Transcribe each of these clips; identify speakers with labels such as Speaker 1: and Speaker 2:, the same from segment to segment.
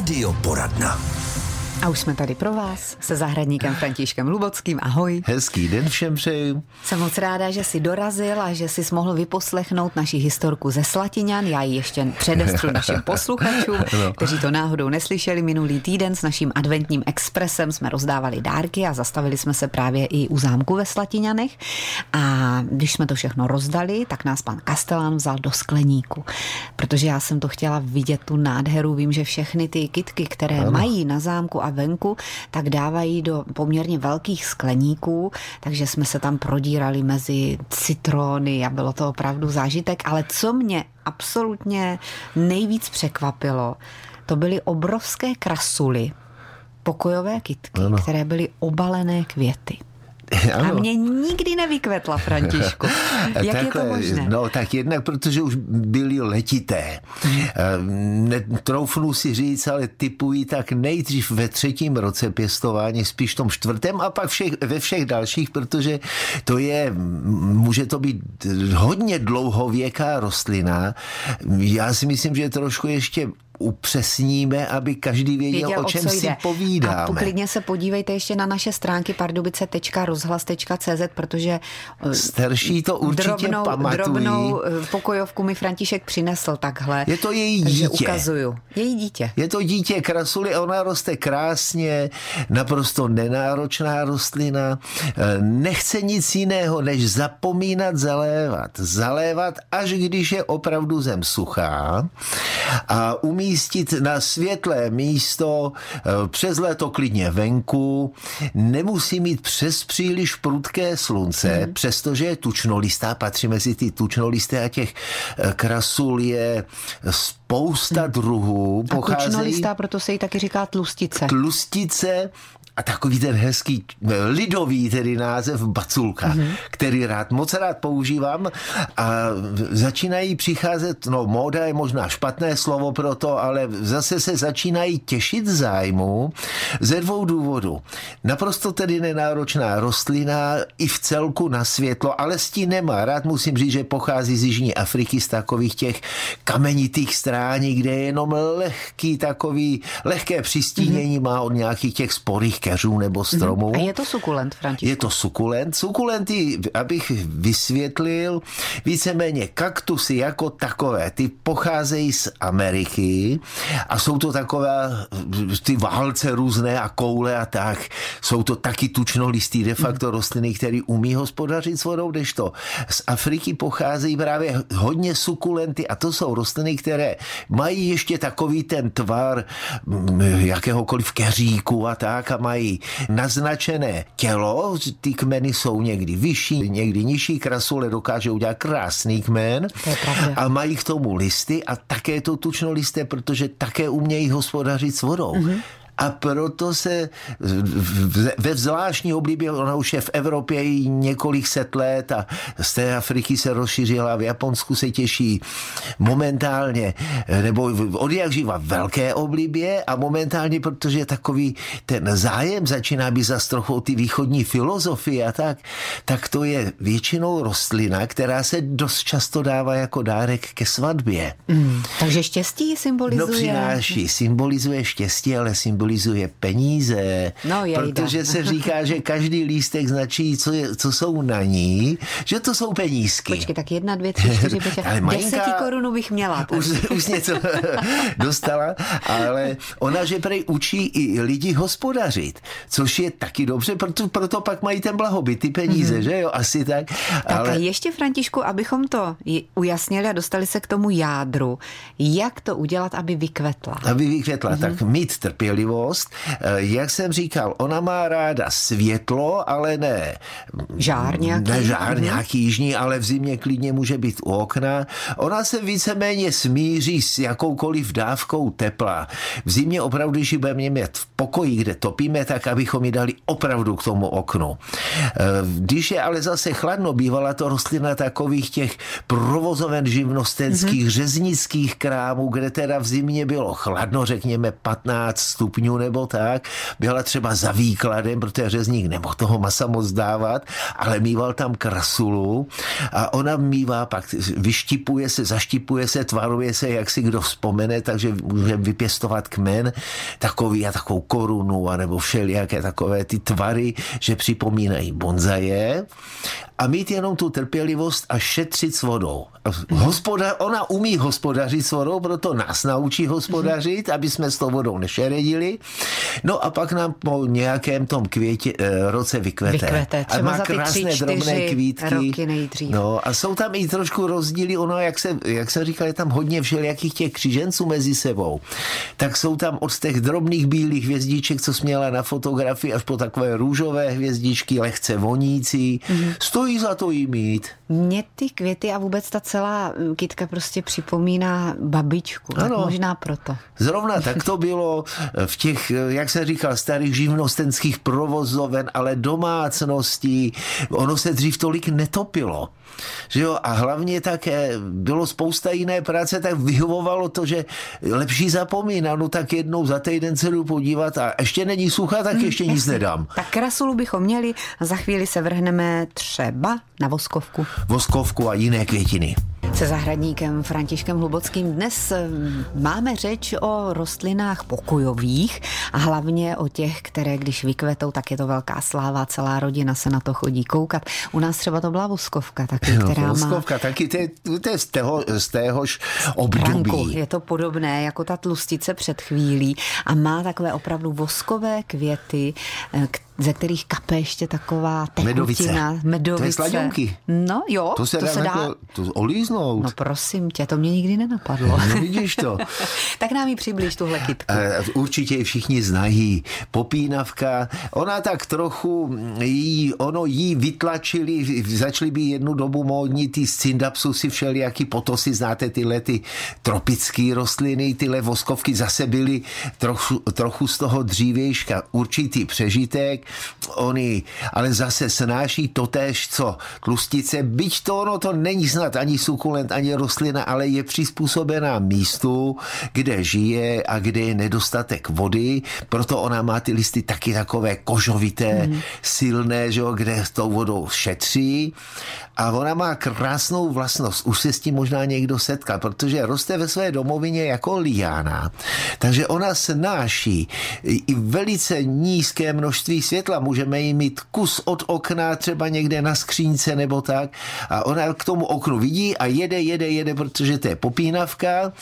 Speaker 1: Radioporadna.
Speaker 2: A už jsme tady pro vás se zahradníkem Františkem Lubockým. Ahoj.
Speaker 3: Hezký den všem přeju.
Speaker 2: Jsem moc ráda, že jsi dorazil a že jsi mohl vyposlechnout naši historku ze Slatiňan. Já ji ještě předestřu našim posluchačům, no. kteří to náhodou neslyšeli. Minulý týden s naším adventním expresem jsme rozdávali dárky a zastavili jsme se právě i u zámku ve Slatiňanech. A když jsme to všechno rozdali, tak nás pan Kastelán vzal do skleníku. Protože já jsem to chtěla vidět, tu nádheru. Vím, že všechny ty kitky, které ano. mají na zámku a venku, tak dávají do poměrně velkých skleníků, takže jsme se tam prodírali mezi citrony a bylo to opravdu zážitek, ale co mě absolutně nejvíc překvapilo, to byly obrovské krasuly, pokojové kitky, ano. které byly obalené květy. Ano. A mě nikdy nevykvetla, Františku. Jak Takhle, je to možné?
Speaker 3: No tak jednak, protože už byly letité. Netroufnu si říct, ale typují tak nejdřív ve třetím roce pěstování, spíš v tom čtvrtém a pak všech, ve všech dalších, protože to je, může to být hodně dlouhověká rostlina. Já si myslím, že je trošku ještě upřesníme, aby každý věděl, věděl o čem o si jde. povídáme.
Speaker 2: A klidně se podívejte ještě na naše stránky pardubice.rozhlas.cz, protože
Speaker 3: eh, starší to určitě
Speaker 2: drobnou,
Speaker 3: pamatují.
Speaker 2: Drobnou eh, pokojovku mi František přinesl takhle.
Speaker 3: Je to její dítě.
Speaker 2: ukazuju. Její dítě.
Speaker 3: Je to dítě krasuly, ona roste krásně, naprosto nenáročná rostlina, eh, nechce nic jiného, než zapomínat zalévat. Zalévat, až když je opravdu zem suchá a umí umístit na světlé místo eh, přes léto klidně venku, nemusí mít přes příliš prudké slunce, mm. přestože je tučnolistá, patří mezi ty tučnolisté a těch eh, krasul je spousta mm. druhů.
Speaker 2: A tučnolistá, proto se jí taky říká tlustice.
Speaker 3: Tlustice, a takový ten hezký lidový tedy název baculka, mm-hmm. který rád, moc rád používám a začínají přicházet, no móda je možná špatné slovo pro to, ale zase se začínají těšit zájmu ze dvou důvodů. Naprosto tedy nenáročná rostlina i v celku na světlo, ale stí nemá. Rád musím říct, že pochází z Jižní Afriky, z takových těch kamenitých strání, kde je jenom lehký takový, lehké přistínění mm-hmm. má od nějakých těch sporých keřů nebo stromů.
Speaker 2: A je to sukulent, Františku?
Speaker 3: Je to sukulent. Sukulenty, abych vysvětlil, víceméně kaktusy jako takové, ty pocházejí z Ameriky a jsou to takové ty válce různé a koule a tak. Jsou to taky tučnolistý de facto mm. rostliny, které umí hospodařit s vodou, to z Afriky pocházejí právě hodně sukulenty a to jsou rostliny, které mají ještě takový ten tvar jakéhokoliv keříku a tak a mají mají naznačené tělo, ty kmeny jsou někdy vyšší, někdy nižší, krasule dokáže udělat krásný kmen a mají k tomu listy a také to tučnolisté, protože také umějí hospodařit s vodou. Mm-hmm a proto se ve zvláštní oblibě, ona už je v Evropě i několik set let a z té Afriky se rozšířila, v Japonsku se těší momentálně, nebo od jak živa velké oblibě a momentálně, protože takový ten zájem začíná být za trochu ty východní filozofie a tak, tak to je většinou rostlina, která se dost často dává jako dárek ke svatbě.
Speaker 2: Mm, takže štěstí symbolizuje?
Speaker 3: No přináší, symbolizuje štěstí, ale symbolizuje symbolizuje peníze,
Speaker 2: no,
Speaker 3: protože se říká, že každý lístek značí, co, je, co jsou na ní, že to jsou penízky.
Speaker 2: Počkej, tak jedna, dvě, tři, čtyři, pět, deseti korunu bych měla.
Speaker 3: Už, už něco dostala, ale ona, že prej učí i lidi hospodařit, což je taky dobře, proto, proto pak mají ten blahobyt, ty peníze, mm-hmm. že jo, asi tak.
Speaker 2: Tak ale... a ještě, Františku, abychom to ujasnili a dostali se k tomu jádru, jak to udělat, aby vykvetla?
Speaker 3: Aby vykvetla, mm-hmm. tak mít trpělivost, trpělivost. Eh, jak jsem říkal, ona má ráda světlo, ale ne
Speaker 2: žár nějaký,
Speaker 3: ne žár mm nějaký jižní, ale v zimě klidně může být u okna. Ona se víceméně smíří s jakoukoliv dávkou tepla. V zimě opravdu, když ji budeme mít v pokoji, kde topíme, tak abychom ji dali opravdu k tomu oknu. Eh, když je ale zase chladno, bývala to rostlina takových těch provozoven živnostenských, mm-hmm. řeznických krámů, kde teda v zimě bylo chladno, řekněme 15 stupňů stupňů nebo tak, byla třeba za výkladem, protože řezník nemohl toho masa moc dávat, ale mýval tam krasulu a ona mývá pak, vyštipuje se, zaštipuje se, tvaruje se, jak si kdo vzpomene, takže může vypěstovat kmen takový a takovou korunu, anebo všelijaké takové ty tvary, že připomínají bonzaje a mít jenom tu trpělivost a šetřit s vodou. Hospoda, ona umí hospodařit s vodou, proto nás naučí hospodařit, aby jsme s tou vodou nešeredili. No a pak nám po nějakém tom květě, eh, roce vykvete.
Speaker 2: Vykvete,
Speaker 3: a má krásné
Speaker 2: tři,
Speaker 3: drobné kvítky.
Speaker 2: Roky nejdřív.
Speaker 3: No a jsou tam i trošku rozdíly, ono, jak se, jak se říkal, je tam hodně všelijakých těch křiženců mezi sebou. Tak jsou tam od těch drobných bílých hvězdiček, co směla na fotografii, až po takové růžové hvězdičky, lehce vonící. Mm-hmm. Stojí za to jí mít.
Speaker 2: Mně ty květy a vůbec ta celá kytka prostě připomíná babičku. Ano. Tak možná proto.
Speaker 3: Zrovna tak to bylo v těch, jak se říkal, starých živnostenských provozoven, ale domácností. Ono se dřív tolik netopilo. Že jo? A hlavně také bylo spousta jiné práce, tak vyhovovalo to, že lepší zapomínat, no tak jednou za týden se jdu podívat a ještě není sucha, tak hmm, ještě nic nedám.
Speaker 2: Tak krasulu bychom měli a za chvíli se vrhneme třeba na Voskovku.
Speaker 3: Voskovku a jiné květiny.
Speaker 2: Se zahradníkem Františkem Hlubockým dnes eh, máme řeč o rostlinách pokojových a hlavně o těch, které když vykvetou, tak je to velká sláva, celá rodina se na to chodí koukat. U nás třeba to byla voskovka taky,
Speaker 3: no,
Speaker 2: která
Speaker 3: voskovka,
Speaker 2: má...
Speaker 3: taky, to je, to je z, tého, z téhož období. Branku,
Speaker 2: je to podobné jako ta tlustice před chvílí a má takové opravdu voskové květy, které eh, ze kterých kape ještě taková tekutina. Medovice.
Speaker 3: medovice. To je sladionky.
Speaker 2: No jo,
Speaker 3: to se to dá, se dá... Jako, to olíznout.
Speaker 2: No prosím tě, to mě nikdy nenapadlo.
Speaker 3: No vidíš to.
Speaker 2: tak nám ji přiblíž tuhle kytku.
Speaker 3: Uh, určitě ji všichni znají. Popínavka, ona tak trochu jí, ono jí vytlačili, začali by jednu dobu módní ty si všelijaký potosy, znáte tyhle ty tropické rostliny, tyhle voskovky zase byly trochu, trochu z toho dřívějška určitý přežitek oni ale zase snáší totéž, co tlustice, byť to ono to není snad ani sukulent, ani rostlina, ale je přizpůsobená místu, kde žije a kde je nedostatek vody, proto ona má ty listy taky takové kožovité, mm. silné, že jo, kde s tou vodou šetří. A ona má krásnou vlastnost, už se s tím možná někdo setkal, protože roste ve své domovině jako liána, takže ona snáší i velice nízké množství světla, můžeme jí mít kus od okna, třeba někde na skřínce nebo tak a ona k tomu oknu vidí a jede, jede, jede, protože to je popínavka,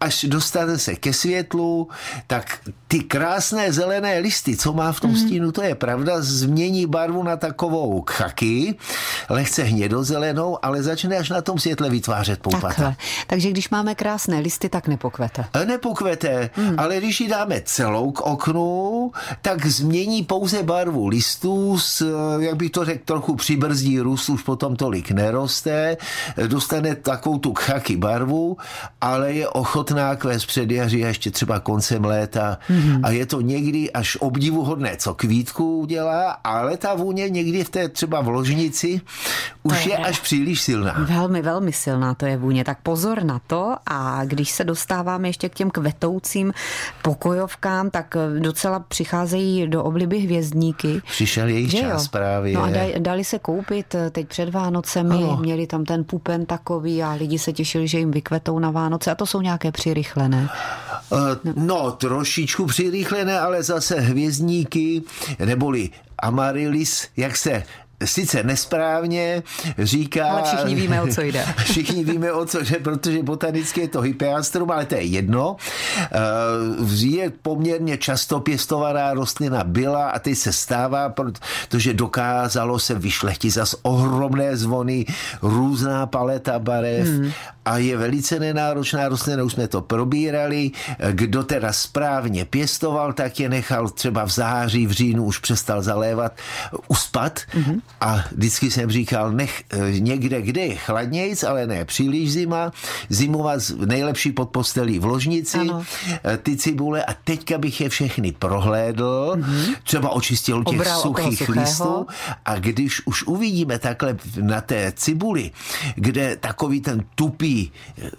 Speaker 3: až dostane se ke světlu, tak ty krásné zelené listy, co má v tom mm. stínu, to je pravda, změní barvu na takovou chaky, lehce hnědozelenou, ale začne až na tom světle vytvářet poupata. Takhle.
Speaker 2: Takže když máme krásné listy, tak nepokvete.
Speaker 3: Nepokvete, mm. ale když ji dáme celou k oknu, tak změní pouze barvu listů, s, jak bych to řekl, trochu přibrzdí růst, už potom tolik neroste, dostane takovou tu chaky barvu, ale je ochotná kvést předjaří a ještě třeba koncem léta. Mm-hmm. A je to někdy až obdivuhodné, co kvítku udělá, ale ta vůně někdy v té třeba v ložnici už je, je až příliš silná.
Speaker 2: Velmi, velmi silná to je vůně. Tak pozor na to a když se dostáváme ještě k těm kvetoucím pokojovkám, tak docela přicházejí do obliby hvězdníky.
Speaker 3: Přišel jejich že čas jo? právě.
Speaker 2: No a dali se koupit eh, teď před Vánocemi, ano. měli tam ten pupen takový a lidi se těšili, že jim vykvetou na Vánoce a to jsou nějaké přirychlené.
Speaker 3: Uh, no, trošičku přirychlené, ale zase hvězdníky, neboli Amarilis, jak se sice nesprávně říká...
Speaker 2: Ale všichni víme, o co jde.
Speaker 3: všichni víme, o co jde, protože botanicky je to hypeastrum, ale to je jedno. Eh, je poměrně často pěstovaná rostlina byla a teď se stává, protože dokázalo se vyšlechtit zas ohromné zvony, různá paleta barev hmm. a je velice nenáročná rostlina, už jsme to probírali. Kdo teda správně pěstoval, tak je nechal třeba v září, v říjnu už přestal zalévat, uspat. Hmm a vždycky jsem říkal, nech eh, někde, kde je chladnějc, ale ne příliš zima, zimovat nejlepší pod postelí v ložnici, ano. Eh, ty cibule a teďka bych je všechny prohlédl, mm-hmm. třeba očistil těch Obral suchých listů a když už uvidíme takhle na té cibuli, kde takový ten tupý eh,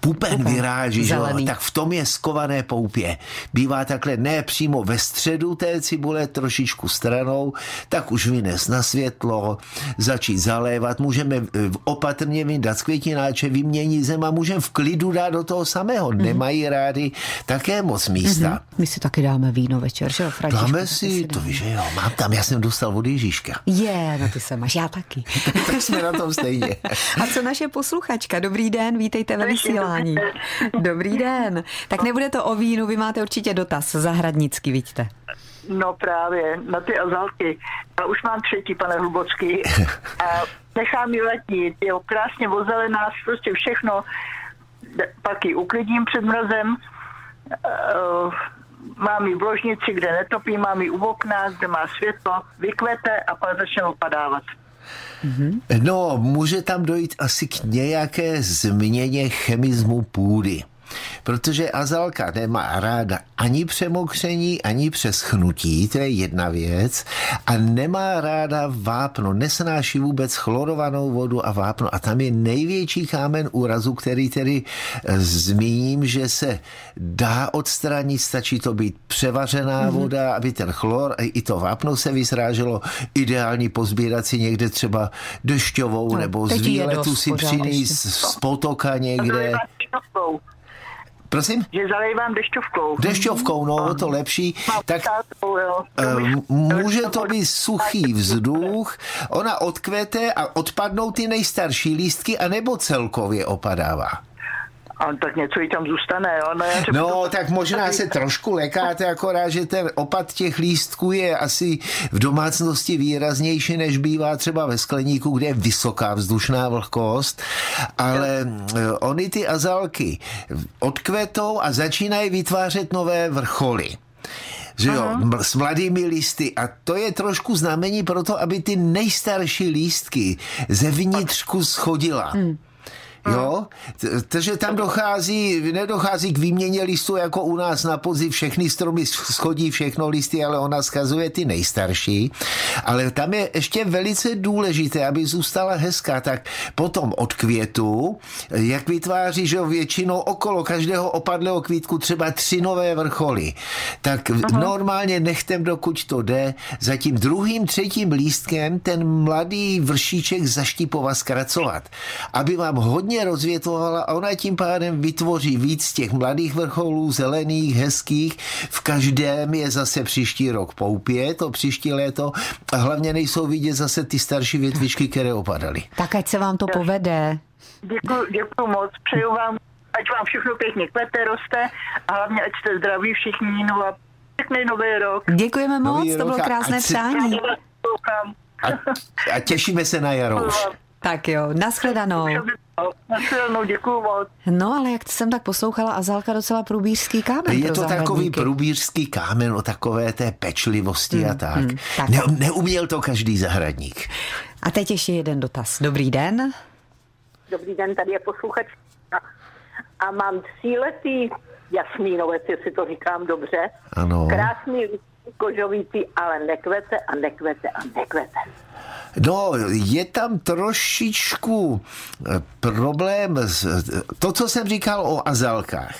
Speaker 3: pupen, pupen vyráží, že? tak v tom je skované poupě. Bývá takhle ne přímo ve středu té cibule, trošičku stranou, tak už vynes na světlo, začít zalévat, můžeme eh, opatrně vyndat z květináče, vyměnit zem a můžeme v klidu dát do toho samého. Mm-hmm. Nemají rády také moc místa. Mm-hmm.
Speaker 2: My si taky dáme víno večer, že jo,
Speaker 3: Františku, Dáme si, si to víš, že jo, mám tam, já jsem dostal od Ježíška.
Speaker 2: Je, no ty se máš, já taky.
Speaker 3: tak jsme na tom stejně.
Speaker 2: a co naše posluchačka? Dobrý den, vítejte ve vysílání. Dobrý den. Tak nebude to o vínu, vy máte určitě dotaz zahradnický, vidíte.
Speaker 1: No právě, na ty azalky. A už mám třetí, pane Hlubocký. A nechám ji letnit, je krásně ozelená, prostě všechno. Pak ji uklidím před mrazem. Mám ji v ložnici, kde netopí, mám ji u okna, kde má světlo, vykvete a pak začne opadávat.
Speaker 3: Mm-hmm. No, může tam dojít asi k nějaké změně chemismu půdy protože azalka nemá ráda ani přemokření, ani přeschnutí, to je jedna věc, a nemá ráda vápno, nesnáší vůbec chlorovanou vodu a vápno. A tam je největší kámen úrazu, který tedy eh, zmíním, že se dá odstranit, stačí to být převařená mm-hmm. voda, aby ten chlor i to vápno se vysráželo, ideální pozbírat si někde třeba dešťovou no, nebo z výletu si přinést z potoka někde. Prosím?
Speaker 1: Že zalejvám dešťovkou.
Speaker 3: Dešťovkou, no, to lepší. Tak uh, může to být suchý vzduch, ona odkvete a odpadnou ty nejstarší lístky, anebo celkově opadává.
Speaker 1: A tak něco jí tam zůstane, jo?
Speaker 3: No, no to... tak možná se trošku lekáte, akorát, že ten opad těch lístků je asi v domácnosti výraznější, než bývá třeba ve skleníku, kde je vysoká vzdušná vlhkost, ale eh, oni ty azalky odkvetou a začínají vytvářet nové vrcholy že jo, Aha. s mladými listy a to je trošku znamení pro to, aby ty nejstarší lístky zevnitřku schodila. Hmm. Jo? Takže tam dochází, nedochází k výměně listů jako u nás na podzim, všechny stromy schodí všechno listy, ale ona skazuje ty nejstarší. Ale tam je ještě velice důležité, aby zůstala hezká, tak potom od květu, jak vytváří, že většinou okolo každého opadlého kvítku třeba tři nové vrcholy, tak Aha. normálně nechtem, dokud to jde, za tím druhým, třetím lístkem ten mladý vršíček zaštipovat, zkracovat, aby vám hodně hodně rozvětvovala a ona tím pádem vytvoří víc těch mladých vrcholů, zelených, hezkých. V každém je zase příští rok poupě, to příští léto a hlavně nejsou vidět zase ty starší větvičky, které opadaly.
Speaker 2: Tak ať se vám to povede.
Speaker 1: Děkuji, děkuji moc, přeju vám, ať vám všechno pěkně kvete, roste a hlavně ať jste zdraví všichni, no a pěkný nový rok.
Speaker 2: Děkujeme moc, nový to bylo krásné přání.
Speaker 3: A, a těšíme se na jaro už.
Speaker 2: Tak jo, nashledanou.
Speaker 1: Nashledanou, děkuju moc.
Speaker 2: No, ale jak jsem tak poslouchala, Azalka docela průbířský kámen
Speaker 3: Je to takový průbířský kámen o takové té pečlivosti hmm, a tak. Hmm, tak. Ne, neuměl to každý zahradník.
Speaker 2: A teď ještě jeden dotaz. Dobrý den.
Speaker 1: Dobrý den, tady je posluchač. A mám tříletý jasmínovec, jestli to říkám dobře.
Speaker 3: Ano.
Speaker 1: Krásný kožovitý, ale nekvete a nekvete a nekvete.
Speaker 3: No, je tam trošičku eh, problém, to, co jsem říkal o azalkách.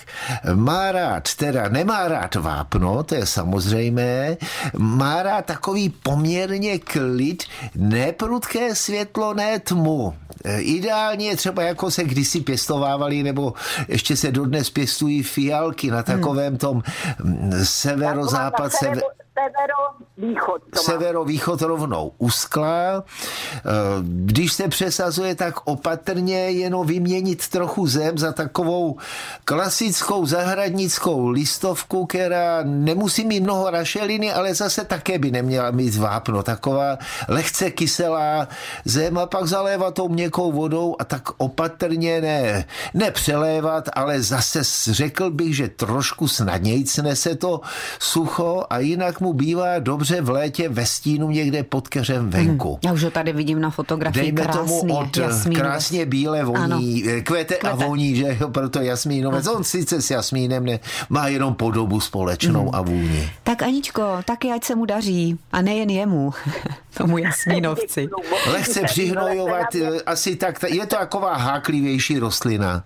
Speaker 3: Má rád, teda nemá rád vápno, to je samozřejmé, má rád takový poměrně klid, neprudké světlo, ne tmu. Eh, ideálně třeba jako se kdysi pěstovávali, nebo ještě se dodnes pěstují fialky na takovém tom mm, severozápad, sever
Speaker 1: Severovýchod.
Speaker 3: Severovýchod rovnou uskla. Eh, když se přesazuje, tak opatrně jenom vyměnit trochu zem za takovou klasickou zahradnickou listovku, která nemusí mít mnoho rašeliny, ale zase také by neměla mít vápno. Taková lehce kyselá zem a pak zalévat tou měkkou vodou a tak opatrně ne, nepřelévat, ale zase řekl bych, že trošku snadněji se to sucho a jinak mu bývá dobře v létě ve stínu někde pod keřem venku. Hmm.
Speaker 2: Já už ho tady vidím na fotografii
Speaker 3: Dejme
Speaker 2: krásný,
Speaker 3: tomu od jasmínovec. krásně bílé voní, ano. kvete, kvete a voní, že jo, proto jasmínovec. On sice s jasmínem ne, má jenom podobu společnou hmm. a vůni.
Speaker 2: Tak Aničko, taky ať se mu daří. A nejen jemu, tomu jasmínovci.
Speaker 3: Lehce přihnojovat, asi tak, je to taková háklivější rostlina.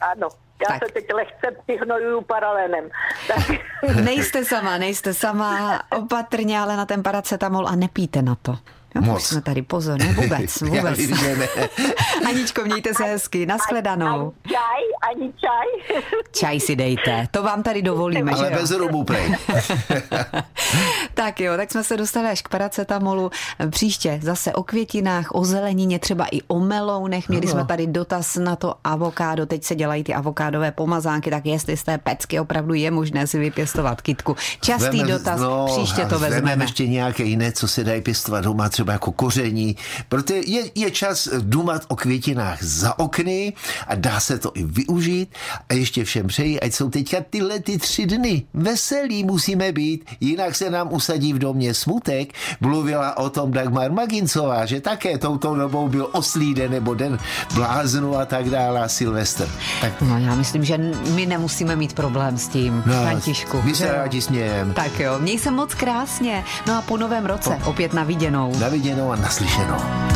Speaker 1: ano. Já tak. se teď lehce ignoruju paralenem.
Speaker 2: Tak. Nejste sama, nejste sama, opatrně ale na ten paracetamol a nepíte na to. Jo, Moc. jsme tady, pozor, ne vůbec, vůbec. Já Aničko, mějte se hezky, nashledanou.
Speaker 1: Ani čaj, ani čaj.
Speaker 2: Čaj si dejte, to vám tady dovolíme,
Speaker 3: Ale
Speaker 2: že
Speaker 3: bez rubu, prej.
Speaker 2: tak jo, tak jsme se dostali až k paracetamolu. Příště zase o květinách, o zelenině, třeba i o melounech. Měli no. jsme tady dotaz na to avokádo, teď se dělají ty avokádové pomazánky, tak jestli z té pecky opravdu je možné si vypěstovat kitku. Častý Veme, dotaz, no, příště to vezmeme.
Speaker 3: ještě nějaké jiné, co se dají pěstovat doma, třeba jako koření, protože je, je čas dumat o květinách za okny a dá se to i využít a ještě všem přeji, ať jsou teďka tyhle ty tři dny veselí musíme být, jinak se nám usadí v domě smutek. Mluvila o tom Dagmar Magincová, že také touto dobou byl oslý den nebo den bláznu a tak dále a Silvestr. Tak...
Speaker 2: No já myslím, že my nemusíme mít problém s tím, no, Františku.
Speaker 3: My se rádi smějeme.
Speaker 2: Tak jo, měj se moc krásně. No a po novém roce opět na viděnou.
Speaker 3: Na viděnou a naslyšenou.